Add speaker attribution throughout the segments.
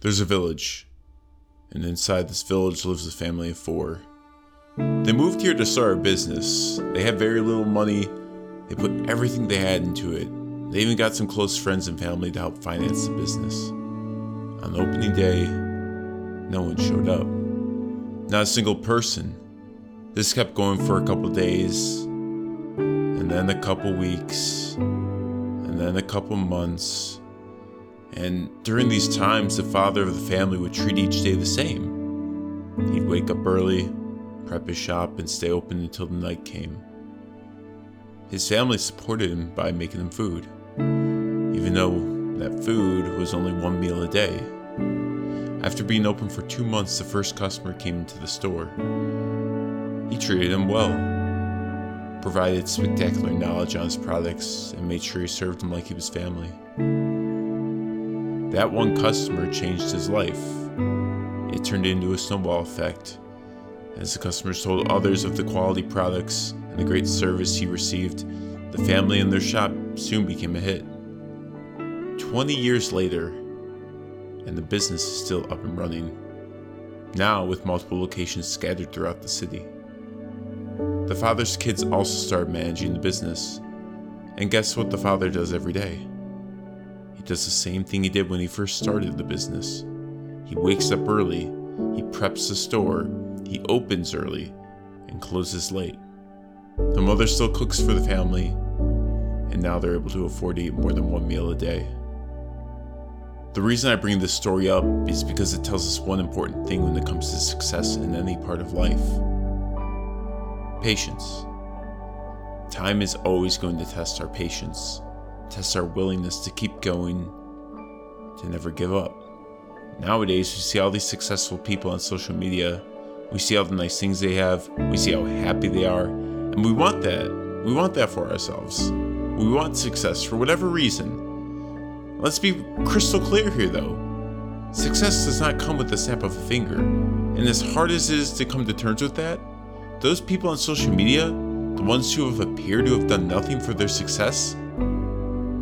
Speaker 1: There's a village, and inside this village lives a family of four. They moved here to start a business. They had very little money. They put everything they had into it. They even got some close friends and family to help finance the business. On opening day, no one showed up. Not a single person. This kept going for a couple days, and then a couple weeks, and then a couple months. And during these times, the father of the family would treat each day the same. He'd wake up early, prep his shop, and stay open until the night came. His family supported him by making him food, even though that food was only one meal a day. After being open for two months, the first customer came into the store. He treated him well, provided spectacular knowledge on his products, and made sure he served him like he was family. That one customer changed his life. It turned into a snowball effect. As the customers told others of the quality products and the great service he received, the family and their shop soon became a hit. 20 years later, and the business is still up and running, now with multiple locations scattered throughout the city. The father's kids also started managing the business. And guess what the father does every day? Does the same thing he did when he first started the business. He wakes up early, he preps the store, he opens early, and closes late. The mother still cooks for the family, and now they're able to afford to eat more than one meal a day. The reason I bring this story up is because it tells us one important thing when it comes to success in any part of life patience. Time is always going to test our patience, test our willingness to keep going, to never give up. Nowadays, we see all these successful people on social media. We see all the nice things they have. We see how happy they are. And we want that. We want that for ourselves. We want success for whatever reason. Let's be crystal clear here, though. Success does not come with the snap of a finger. And as hard as it is to come to terms with that, those people on social media, the ones who have appeared to have done nothing for their success,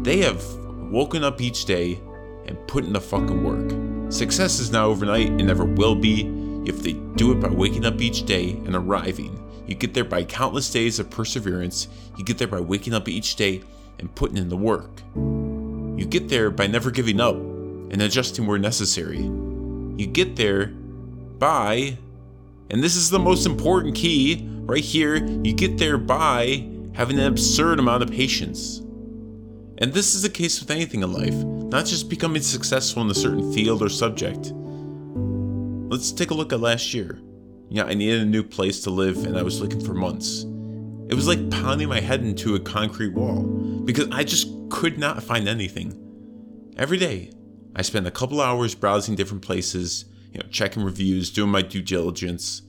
Speaker 1: they have woken up each day and put in the fucking work. Success is not overnight and never will be if they do it by waking up each day and arriving. You get there by countless days of perseverance. You get there by waking up each day and putting in the work. You get there by never giving up and adjusting where necessary. You get there by and this is the most important key right here. You get there by having an absurd amount of patience. And this is the case with anything in life, not just becoming successful in a certain field or subject. Let's take a look at last year. Yeah, I needed a new place to live and I was looking for months. It was like pounding my head into a concrete wall because I just could not find anything. Every day, I spent a couple hours browsing different places, you know, checking reviews, doing my due diligence.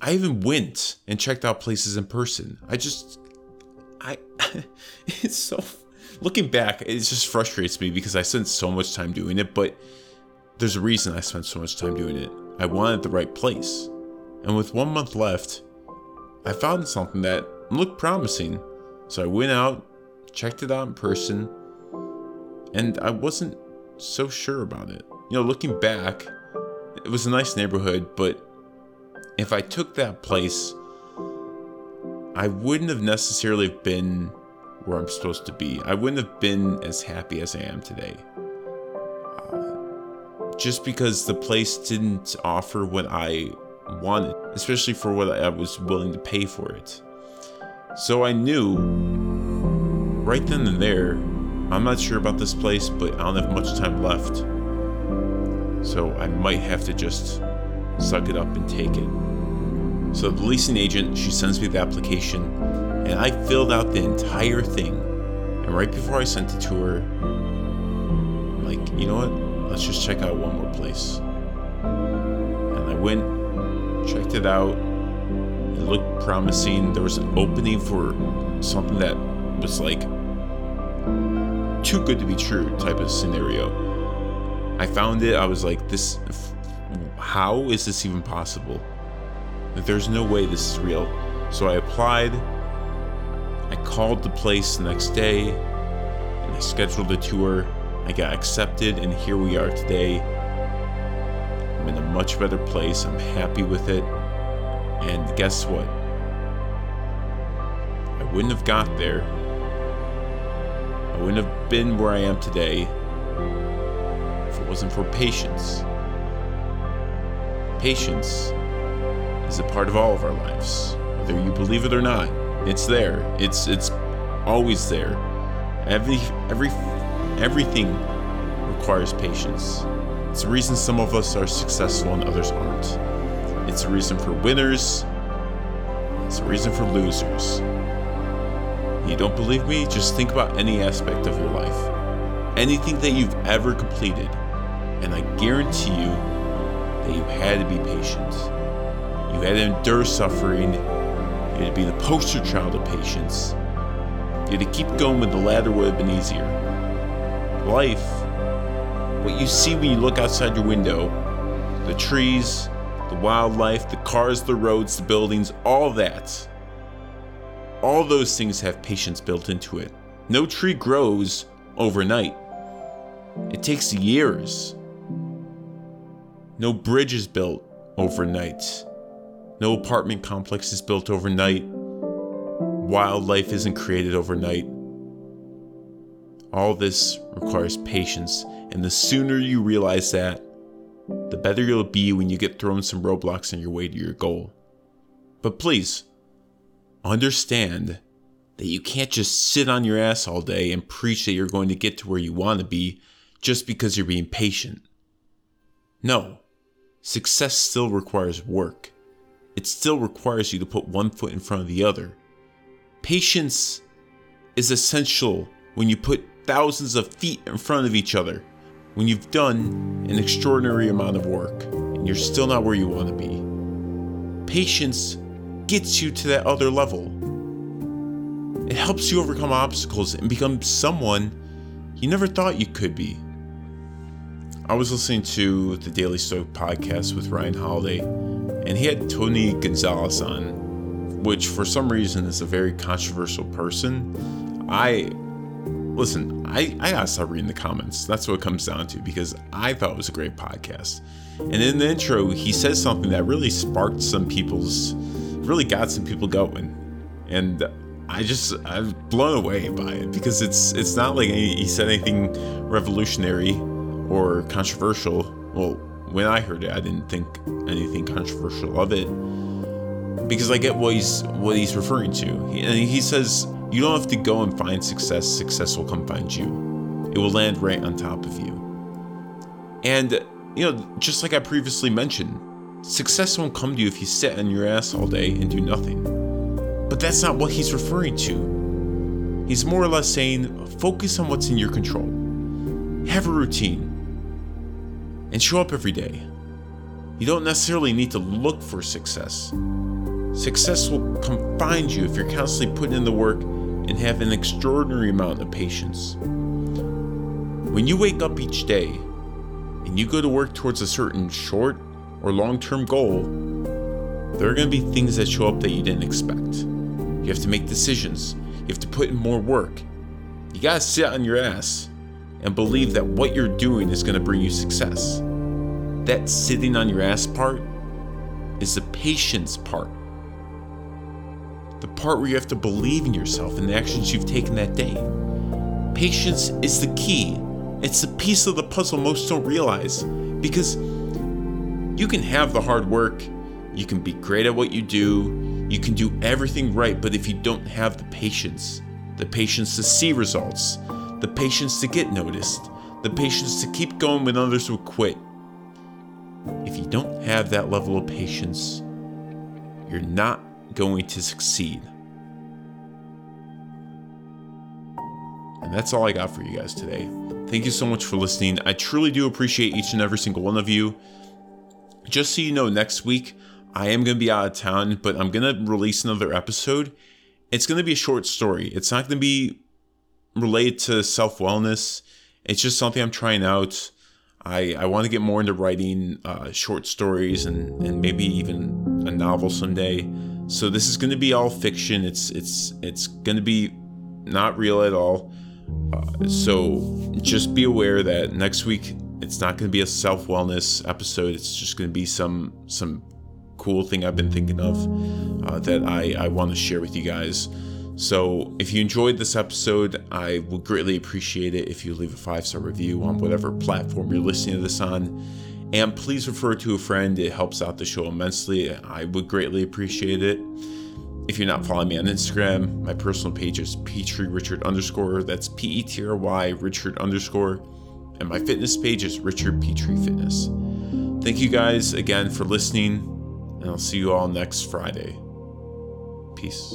Speaker 1: I even went and checked out places in person. I just, I, it's so, looking back, it just frustrates me because I spent so much time doing it, but there's a reason I spent so much time doing it. I wanted the right place. And with one month left, I found something that looked promising. So I went out, checked it out in person, and I wasn't so sure about it you know, looking back, it was a nice neighborhood, but if I took that place, I wouldn't have necessarily been where I'm supposed to be. I wouldn't have been as happy as I am today. Uh, just because the place didn't offer what I wanted, especially for what I was willing to pay for it. So I knew right then and there, I'm not sure about this place, but I don't have much time left so I might have to just suck it up and take it. So the leasing agent, she sends me the application, and I filled out the entire thing. And right before I sent it to her, I'm like, you know what? Let's just check out one more place. And I went, checked it out. It looked promising. There was an opening for something that was like too good to be true type of scenario I found it. I was like, this. How is this even possible? There's no way this is real. So I applied. I called the place the next day, and I scheduled a tour. I got accepted, and here we are today. I'm in a much better place. I'm happy with it. And guess what? I wouldn't have got there. I wouldn't have been where I am today if it wasn't for patience. Patience is a part of all of our lives. Whether you believe it or not, it's there. It's it's always there. Every every everything requires patience. It's the reason some of us are successful and others aren't. It's a reason for winners. It's a reason for losers. You don't believe me? Just think about any aspect of your life. Anything that you've ever completed. And I guarantee you that you had to be patient. You had to endure suffering. You had to be the poster child of patience. You had to keep going when the ladder would have been easier. Life, what you see when you look outside your window, the trees, the wildlife, the cars, the roads, the buildings, all that. All those things have patience built into it. No tree grows overnight. It takes years. No bridge is built overnight. No apartment complex is built overnight. Wildlife isn't created overnight. All this requires patience, and the sooner you realize that, the better you'll be when you get thrown some roadblocks on your way to your goal. But please, understand that you can't just sit on your ass all day and preach that you're going to get to where you want to be just because you're being patient. No, success still requires work. It still requires you to put one foot in front of the other. Patience is essential when you put thousands of feet in front of each other, when you've done an extraordinary amount of work and you're still not where you want to be. Patience gets you to that other level. It helps you overcome obstacles and become someone you never thought you could be. I was listening to the Daily Stoic podcast with Ryan Holiday, and he had Tony Gonzalez on, which for some reason is a very controversial person. I listen, I, I gotta start reading the comments. That's what it comes down to because I thought it was a great podcast. And in the intro, he says something that really sparked some people's, really got some people going. And I just I'm blown away by it because it's it's not like he said anything revolutionary or controversial. Well, when I heard it, I didn't think anything controversial of it because I get what he's what he's referring to. And he says you don't have to go and find success. Success will come find you. It will land right on top of you. And you know, just like I previously mentioned, success won't come to you if you sit on your ass all day and do nothing. But that's not what he's referring to. He's more or less saying focus on what's in your control. Have a routine and show up every day. You don't necessarily need to look for success. Success will come find you if you're constantly putting in the work and have an extraordinary amount of patience. When you wake up each day and you go to work towards a certain short or long term goal, there are going to be things that show up that you didn't expect. You have to make decisions, you have to put in more work. You got to sit on your ass and believe that what you're doing is going to bring you success. That sitting on your ass part is the patience part. The part where you have to believe in yourself and the actions you've taken that day. Patience is the key. It's the piece of the puzzle most don't realize because you can have the hard work, you can be great at what you do, you can do everything right, but if you don't have the patience, the patience to see results, the patience to get noticed, the patience to keep going when others will quit. You don't have that level of patience, you're not going to succeed. And that's all I got for you guys today. Thank you so much for listening. I truly do appreciate each and every single one of you. Just so you know, next week I am going to be out of town, but I'm going to release another episode. It's going to be a short story. It's not going to be related to self wellness. It's just something I'm trying out. I, I want to get more into writing uh, short stories and, and maybe even a novel someday. So this is going to be all fiction. It's it's it's going to be not real at all. Uh, so just be aware that next week it's not going to be a self wellness episode. It's just going to be some some cool thing I've been thinking of uh, that I, I want to share with you guys. So, if you enjoyed this episode, I would greatly appreciate it if you leave a five star review on whatever platform you're listening to this on. And please refer to a friend, it helps out the show immensely. I would greatly appreciate it. If you're not following me on Instagram, my personal page is Petry Richard underscore. That's P E T R Y Richard underscore. And my fitness page is Richard Petry Fitness. Thank you guys again for listening, and I'll see you all next Friday. Peace.